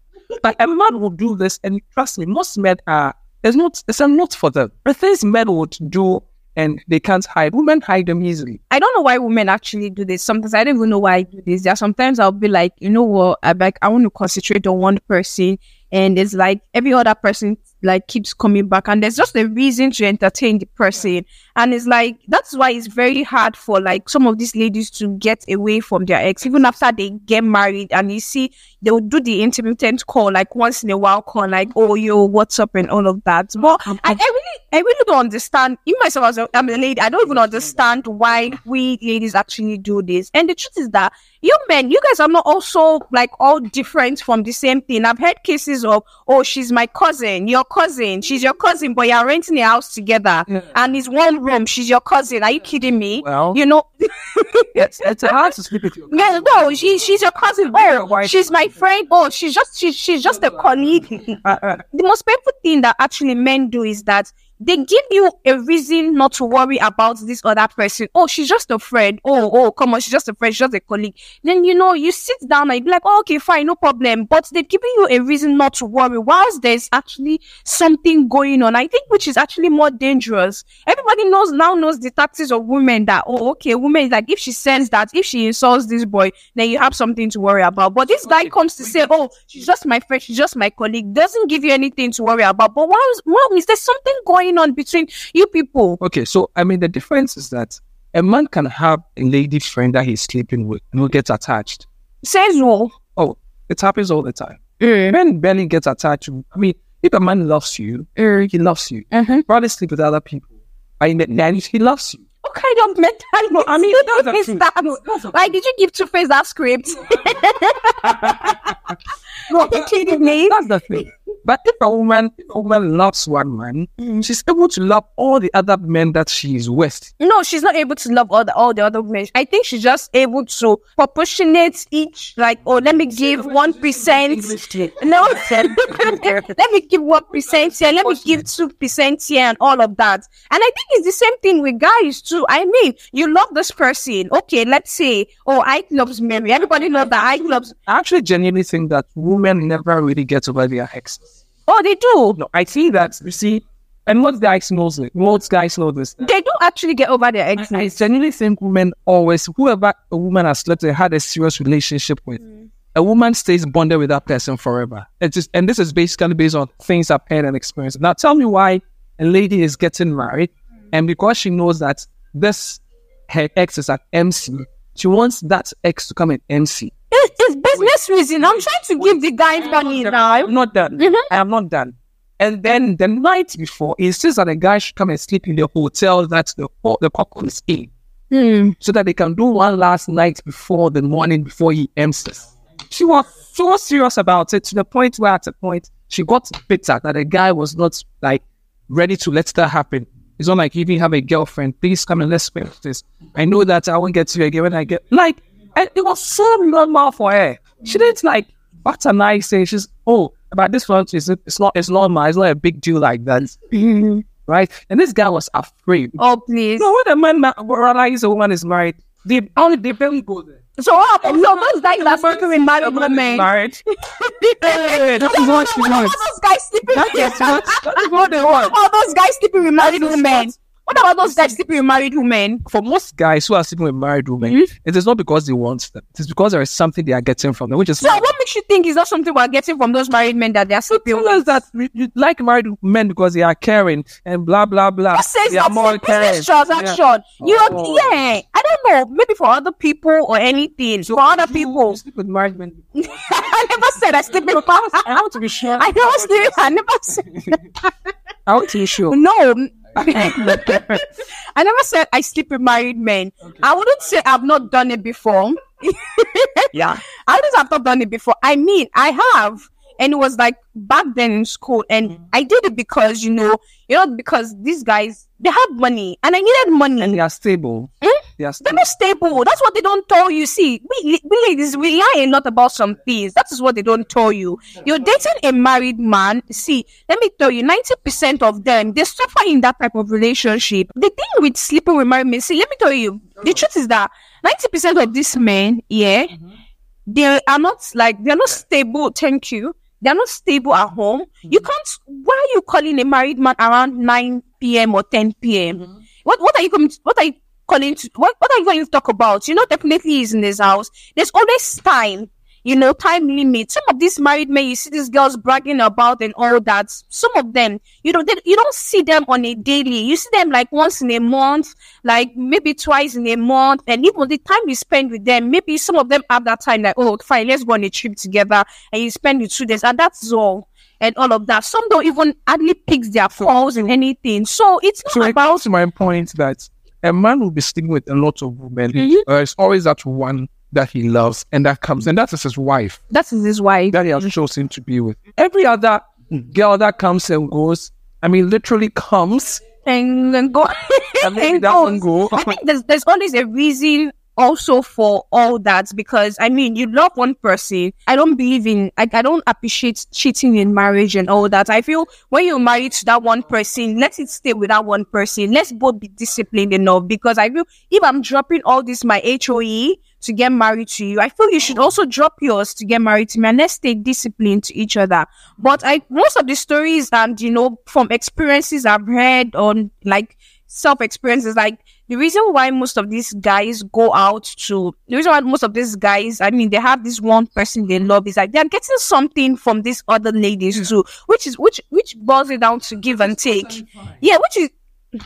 But a man will do this, and trust me, most men are. It's not. It's a not for them. The things men would do, and they can't hide. Women hide them easily. I don't know why women actually do this. Sometimes I don't even know why I do this. There sometimes I'll be like, you know what, I like I want to concentrate on one person, and it's like every other person like keeps coming back, and there's just a reason to entertain the person, and it's like that's why it's very hard for like some of these ladies to get away from their ex, even after they get married, and you see they will do the intermittent call like once in a while, call like, oh yo, what's up, and all of that. But I, I really, I really don't understand. Even myself as a, I'm a lady, I don't even understand why we ladies actually do this. And the truth is that you men, you guys are not also like all different from the same thing. I've heard cases of, oh, she's my cousin, your cousin, she's your cousin, but you're renting a house together, and it's one room. She's your cousin. Are you kidding me? Well- you know. It's it's hard to sleep with you. Yeah, no, she, she's your cousin. Oh, she's my friend. Oh, she's just she's, she's just a colleague. Uh, uh. the most painful thing that actually men do is that they give you a reason not to worry about this other person. Oh, she's just a friend. Oh, oh, come on, she's just a friend, she's just a colleague. Then you know, you sit down and you be like, oh, okay, fine, no problem. But they're giving you a reason not to worry, whilst there's actually something going on. I think which is actually more dangerous. Everybody knows now knows the tactics of women that oh, okay, women is like if she sends that, if she insults this boy, then you have something to worry about. But this guy comes to say, oh, she's just my friend, she's just my colleague, doesn't give you anything to worry about. But why is, well, is there something going on between you people? Okay, so I mean the difference is that a man can have a lady friend that he's sleeping with and who gets attached. Says no. Oh, it happens all the time. Men barely get attached. I mean, if a man loves you, he loves you. Mm-hmm. Probably sleep with other people. I mean, then he loves you. What kind of mental? No, I mean, that's is that? Like, did you give Two Face that script? No, kidding me? That's the thing. But if a woman, if a woman loves one man, mm. she's able to love all the other men that she is with. No, she's not able to love all the all the other men. I think she's just able to proportionate each. Like, oh, let me give one percent. No, let me give one percent here. Let me give two percent here, and all of that. And I think it's the same thing with guys too. I mean, you love this person. Okay, let's say, oh, I loves Mary. Everybody knows that Ike loves. I actually genuinely think that women never really get over their exes. Oh, they do. No, I see that. You see, And most guys knows it. Most guys know this. They do actually get over their ex. I genuinely think women always, whoever a woman has slept with, had a serious relationship with, mm. a woman stays bonded with that person forever. It's just, and this is basically based on things I've heard and experienced. Now, tell me why a lady is getting married, mm. and because she knows that this her ex is at MC, she wants that ex to come and MC. It, it's business reason. I'm trying to give the guy money now. I'm not done. I am not done. And then the night before, he insists that the guy should come and sleep in the hotel that the the couple is in, Hmm. so that they can do one last night before the morning before he empties. She was so serious about it to the point where, at a point, she got bitter that the guy was not like ready to let that happen. It's not like if you even have a girlfriend. Please come and let's finish this. I know that I won't get to you again when I get like. And it was so normal for her. She didn't like what am I saying? She's oh about this one. It's it's not it's normal. It's not a big deal like that, mm-hmm. right? And this guy was afraid. Oh please. No, when a man ma- realizes a woman is married, they only they barely go there. So what happened? So those guys that sleeping with married women. Married. Hey, that is what she All wants. those guys sleeping That is what, that is what they want. All those guys sleeping with married women. What about those guys sleeping with married women? For most guys who are sleeping with married women, Mm-hmm. it is not because they want them. It is because there is something they are getting from them, which is So what makes you think is not something we're getting from those married men that they're sleeping tell with? us that you like married men because they are caring and blah blah blah. That says they are more caring. transaction. You Oh. yeah. I don't know. Maybe for other people or anything. for other people. Sleep with married men. I never said I sleep with I want to be sure. I never sleep. I never said I want to be sure. no. I never said I sleep with married men. I wouldn't say I've not done it before. Yeah. I wouldn't have not done it before. I mean, I have. And it was like back then in school. And I did it because, you know, you know, because these guys, they have money and I needed money. And they are stable. Hmm? They are They're stable. not stable. That's what they don't tell you. See, we, we ladies, we lie a lot about some things. That is what they don't tell you. You're dating a married man. See, let me tell you, 90% of them, they suffer in that type of relationship. The thing with sleeping with married men, see, let me tell you, the truth is that 90% of these men, yeah, they are not like, they're not stable. Thank you. They're not stable at home. You mm-hmm. can't, why are you calling a married man around 9 p.m. or 10 p.m.? Mm-hmm. What, what are you coming, to, what are you calling to, what, what are you going to talk about? You know, definitely he's in his house. There's always time, you know, time limit. Some of these married men, you see these girls bragging about and all that. Some of them, you know, they, you don't see them on a daily. You see them like once in a month, like maybe twice in a month. And even the time you spend with them, maybe some of them have that time like, oh, fine, let's go on a trip together. And you spend the two days. And that's all. And all of that. Some don't even hardly pick their calls and anything. So it's not So it about my point that a man will be sleeping with a lot of women. Mhm. Uh, it's always that one that he loves, and that comes, and that is his wife that is his wife. that he has chosen to be with. Every other girl that comes and goes, I mean, literally comes and, and go and and goes. go. I think there's there's always a reason also for all that because I mean you love one person. I don't believe in I, I don't appreciate cheating in marriage and all that. I feel when you're married to that one person, let it stay with that one person. Let's both be disciplined enough because I feel if I'm dropping all this my HOE to get married to you, I feel you should also drop yours to get married to me and let's stay disciplined to each other. But I most of the stories and you know from experiences I've read on like self experiences like the reason why most of these guys go out to the reason why most of these guys I mean they have this one person they love is like they're getting something from these other ladies too, which is which which boils it down to give and take. Yeah, which is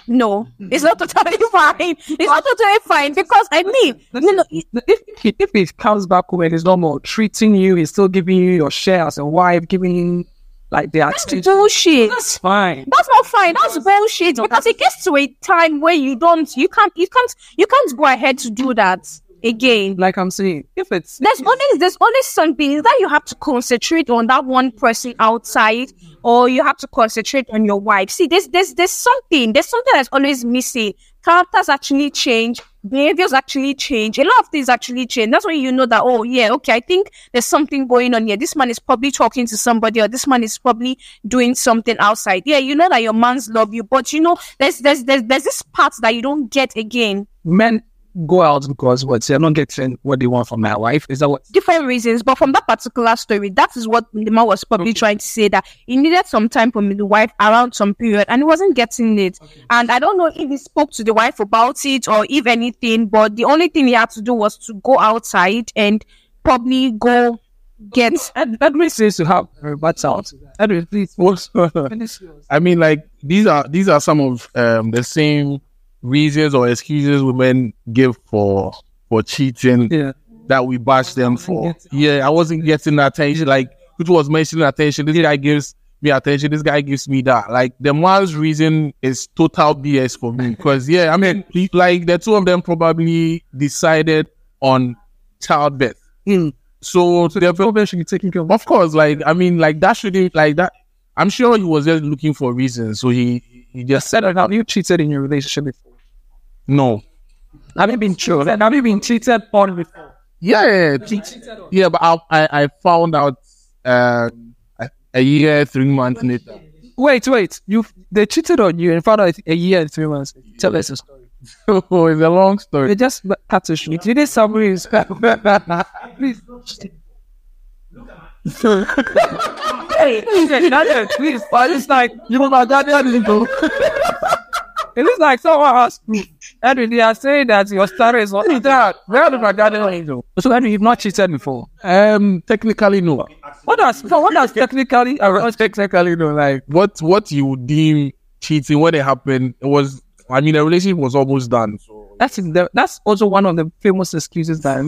no, it's not totally fine. It's not totally fine because I mean, no, it- if he, if he comes back when he's not treating you, he's still giving you your share as a wife, giving you like the that's attitude. bullshit. That's fine. That's not fine. That's bullshit. Because it gets to a time where you don't, you can't, you can't, you can't go ahead to do that again. Like I'm saying, if it's There's always, there's always something that you have to concentrate on that one person outside, or you have to concentrate on your wife. See, there's, there's, there's something, there's something that's always missing. Characters actually change. Behaviors actually change. A lot of things actually change. That's when you know that, oh, yeah, okay, I think there's something going on here. This man is probably talking to somebody, or this man is probably doing something outside. Yeah, you know that your man's love you, but you know, there's, there's, there's, there's this part that you don't get again. men go out because what they're not getting what they want from my wife. Is that what? different reasons, but from that particular story, that is what the man was probably trying to say that he needed some time from the wife around some period and he wasn't getting it. And I don't know if he spoke to the wife about it or if anything, but the only thing he had to do was to go outside and probably go get Ed- Edwin seems to have a bad sound. Edwin, please. What's finish yours. I mean, like these are these are some of um, the same reasons or excuses women give for for cheating Yeah. that we bash them for. Yeah, I wasn't getting attention. Like which was mentioning attention. This guy gives me attention. This guy gives me that. Like the man's reason is total BS for me. Because yeah, I mean, like the two of them probably decided on childbirth. Mm. So to their Probably should be taking care of. of course, like I mean, like that shouldn't like that. I'm sure he was just looking for reasons. So he he just Said out. You cheated in your relationship before. No. Have you been chosen? Have you been cheated on before? Yeah, yeah, yeah. But I I, I found out uh, a, year three months later. Wait, wait. You they cheated on you and found out a year and three months. Tell us a story. Oh, it's a long story. They just had to shoot. You did somebody is please. hey, please, please. But it's like you know my go. It looks like someone asked me. Edwin, they are saying that your story is what is that? Where did my dad go? So Edwin, you've not cheated before. Um, technically no. What does what does technically uh, Technically no. Like what what you deem cheating when it happened it was. I mean, the relationship was almost done. So That's the, that's also one of the famous excuses that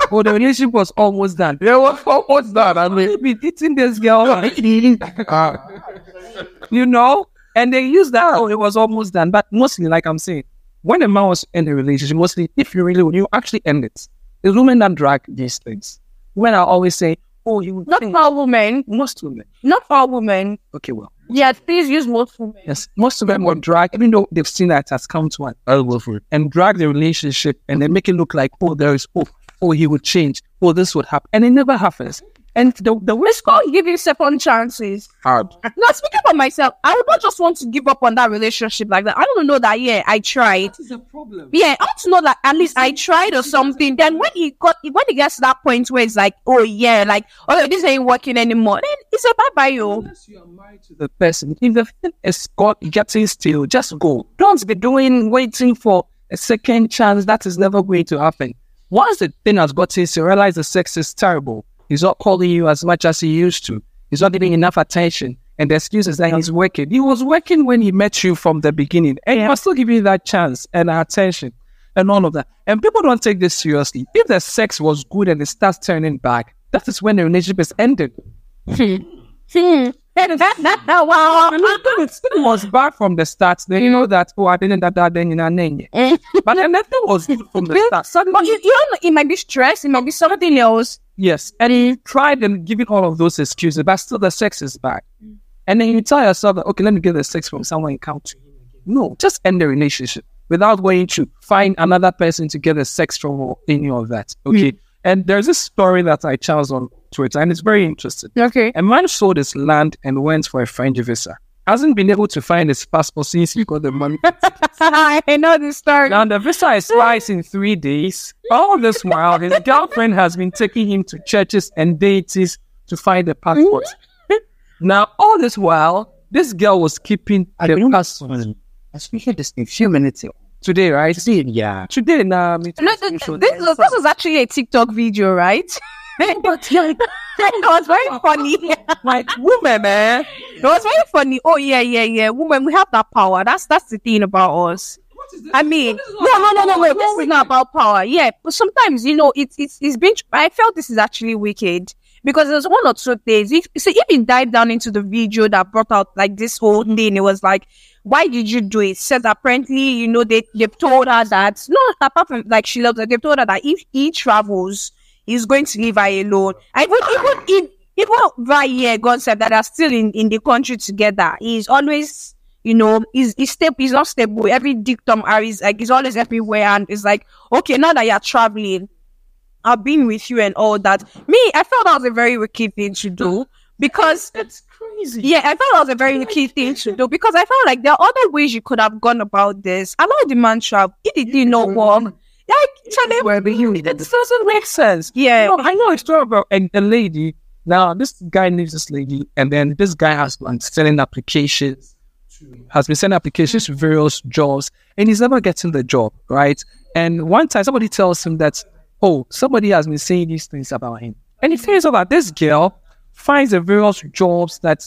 well, the relationship was almost done. yeah, what what- what's that? I mean, Maybe dating this girl, you know, and they use that. Oh, it was almost done. But mostly, like I'm saying, when a man was in a relationship, mostly if you really would, you actually end it. It's women that drag these things. Women are always saying, "Oh, you not all women, most women." not all women. Okay, well, Yeah, please use most women. yes, most of them will drag, even though they've seen that it has come to an I'll go for it. and drag the relationship and then make it look like, oh, there is hope, oh, he would change, oh, this would happen. And it never happens. And the, the Let's go give you second chances. Hard. Now, speaking for myself, I would not just want to give up on that relationship like that. I want to know that, yeah, I tried. is a problem. Yeah, I want to know that at least I tried or something. Then when he got, when he gets to that point where it's like, oh yeah, like, oh, this ain't working anymore, then it's a bye bye, yo. Unless you are married to the person, if the thing is got getting still, just go. Don't be doing waiting for a second chance. That is never going to happen. Once the thing has gotten to realize the sex is terrible. He's not calling you as much as he used to. He's not giving enough attention. And the excuse is that he's working. He was working when he met you from the beginning. And he must still give you that chance and attention and all of that. And people don't take this seriously. If the sex was good and it starts turning back, that is when the relationship is ended. Hmm. Hmm. Wow. Oh, it was bad from the start, then you know that, oh, I didn't that, that, then you know, then. Eh. But then nothing was good from the start. But you, you don't know, it might be stress, it might be something else. yes. And you tried and giving all of those excuses, but still the sex is bad. And then you tell yourself that, okay, let me get the sex from someone you count to. No, just end the relationship without going to find another person to get the sex from or any of that. Okay. Hmm. And there's this story that I chose on Twitter, and it's very interesting. Okay. A man sold his land and went for a French visa. Hasn't been able to find his passport since he got the money. I know this story. now the visa expires in three days. All this while, his girlfriend has been taking him to churches and deities to find the passport. Mm-hmm. now, all this while, this girl was keeping the passport. I speak this in a few minutes. ago. Today, right? See, yeah. Today, now, me too. No, th- th- this, was, this was actually a TikTok video, right? But yeah, it was very funny. like woman, man. It was very funny. Oh yeah, yeah, yeah. Woman, we have that power. That's that's the thing about us. I mean, no, no, no, no, wait. This is not about power. Yeah, but sometimes you know, it's it's it's been. I felt this is actually wicked because there's one or two things. If so, if it dive down into the video that brought out like this whole thing, it was like, why did you do it? Says apparently, you know, they they've told her that no, apart from like she loves her, they've told her that if he travels, he's going to leave her alone. And even even in even right here, God said that are still in, in the country together. He's always, you know, he's he's stable. He's not stable. Every dictum are is like he's always everywhere, and it's like okay, now that you're traveling, I've been with you and all that. Me, I felt that was a very wicked thing to do because It's crazy. yeah, I felt that was a very wicked thing to do because I felt like there are other ways you could have gone about this. Allow the man travel. If it did not work, Like, where the. It doesn't make sense. Yeah. You know, I know a story about a, a lady. Now, this guy needs this lady, and then this guy has been sending applications, has been sending applications to various jobs, and he's never getting the job, right? And one time, somebody tells him that, oh, somebody has been saying these things about him. And he finds out oh, that this girl finds the various jobs that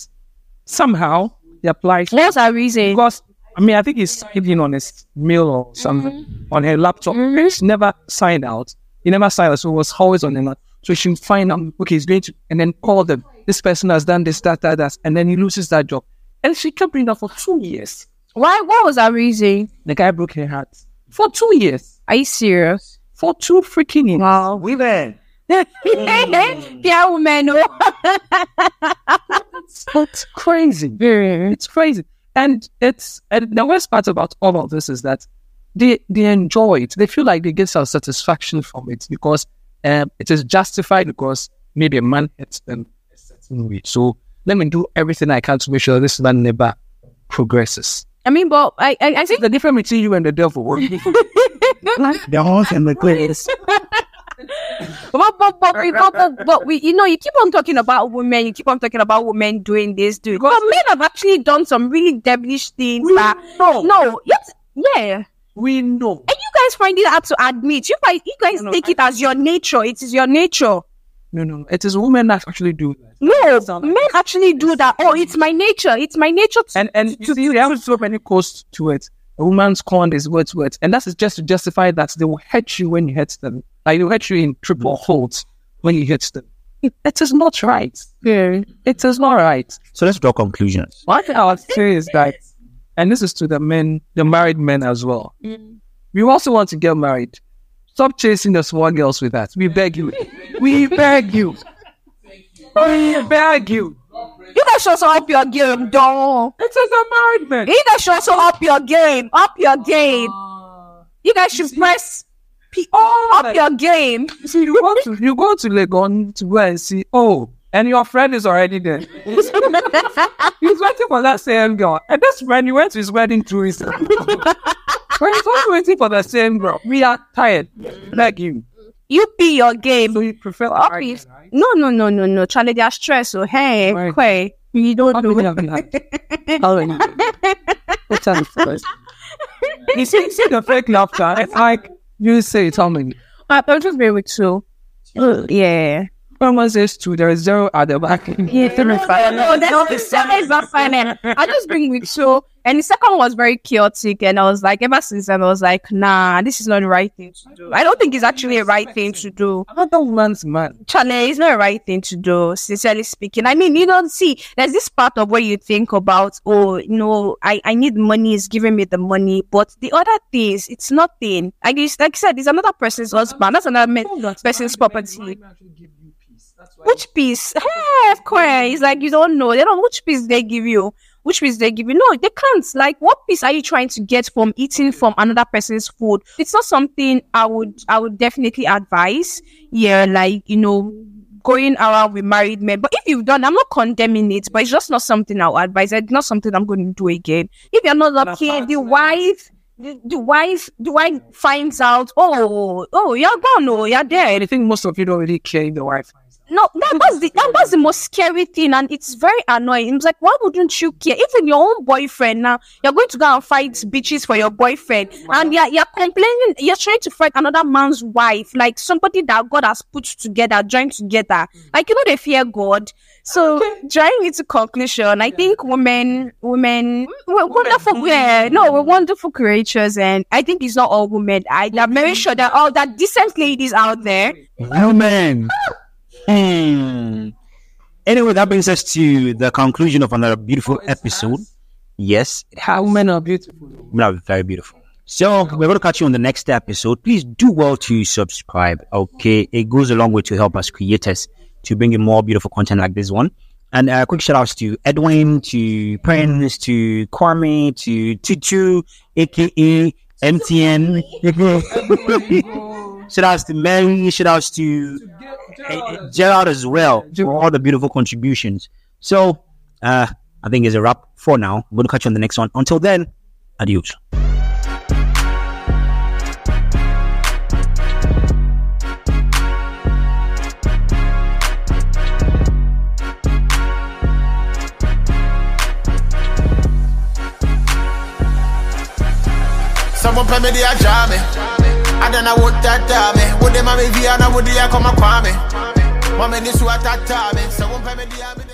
somehow they apply what's our reason? because I mean I think he's signed in on his mail or something mm-hmm. on her laptop. Mm-hmm. She never signed out. He never signed out, so it was always on her. So she find out okay, he's going to and then call them. This person has done this, that, that, that, and then he loses that job. And she kept doing that for two years. Why? What was our reason? The guy broke her heart for two years. Are you serious? For two freaking years. Wow. Women. yeah, woman. oh. Mm. It's crazy. It's crazy. And it's and the worst part about all of this is that they they enjoy it. They feel like they get some satisfaction from it because um, it is justified because maybe a man hits them a certain way. So let me do everything I can to make sure this man never progresses. I mean, but I, I, I think The difference between you and the devil. like The horse and the glass. but, but, but, we, but, we, you know, you keep on talking about women, you keep on talking about women doing this, doing. But men have actually done some really devilish things. that, know. no, yes, yeah. we know. And you guys find it hard to admit. You guys, you guys No, take it as your nature. It is your nature. No, no. It is women that actually do that. No, men actually do that. Oh, it's my nature. It's my nature. To, And and you see, there are so many costs to it. A woman's con is words words, and that's just to justify that they will hurt you when you hurt them. Like they will hurt you in triple mm. folds when you hit them. It, it is not right. Yeah. It is not right. So let's draw conclusions. What I would say is that, and this is to the men, the married men as well. Mm. We also want to get married. Stop chasing the small girls with us. We beg you. We beg you. We beg you. you guys should also up your game, dog. It is a married man. You guys should also up your game. Up your game. Ah. You guys should press P- up your game. You see, you go to you go to Legon to go and see. Oh, and your friend is already there. He's waiting for that same girl, and this friend you went to his wedding to his. When he's also waiting for the same girl, we are tired. like you. You be your game. So you prefer it. right? No, no, no, no, no. Charlie, they are stressed. So hey, Right. Kwe, you don't How do it. have you had? How many? What time first? You see, see the fake laughter. It's like you say it. How many? I- I'll just be with two. Yeah. Someone says two. There is zero at the back. Yeah, no, that's that is not fine. I just bring with two. And the second one was very chaotic. And I was like, ever since then, I was like, nah, this is not the right thing to do. I don't think it's actually a right thing to do. Another woman's man. Charlie, it's not the right thing to do, sincerely speaking. I mean, you don't see, there's this part of where you think about, oh, you know, I, I need money, it's giving me the money. But the other things, it's nothing. I it's, like I said, it's another person's husband. That's another man, person's property. Which piece? Hey, of course. It's like you don't know. They don't which piece they give you. Which piece they give you? No, they can't. Like, what piece are you trying to get from eating from another person's food? It's not something I would I would definitely advise. Yeah, like you know, going around with married men. But if you've done, I'm not condemning it, but it's just not something I would advise. It's not something I'm going to do again. If you're not lucky, the wife. The, the wife, the wife finds out. Oh, oh, you're gone. Oh, you're dead. I think most of you don't really care if the wife. No, that was the that was the most scary thing, and it's very annoying. It's like, why wouldn't you care? Even your own boyfriend now, you're going to go and fight bitches for your boyfriend, and you're you're complaining, you're trying to fight another man's wife, like somebody that God has put together, joined together. Like you know, they fear God. So drawing into conclusion, I think women, women, we're wonderful. Yeah, no, we're wonderful creatures, and I think it's not all women. I, I'm very sure that all that decent ladies out there. Women. Hmm. Anyway, that brings us to the conclusion of another beautiful episode. Yes, How men are beautiful. women are very beautiful. So we're going to catch you on the next episode. Please do well to subscribe. Okay, it goes a long way to help us creators to bring in more beautiful content like this one. And uh, quick shout outs to Edwin, to Prince, to Kwame, to Tutu, aka MTN. Shout outs to Mary. Shout outs to, to Gerald, as well for all the beautiful contributions. So uh, I think it's a wrap for now. We'll catch you on the next one. Until then, adios. Someone play me the. I don't know what that dame. Would they mommy via na would they come a kwame? Mama ni su atata me. Someone pay me the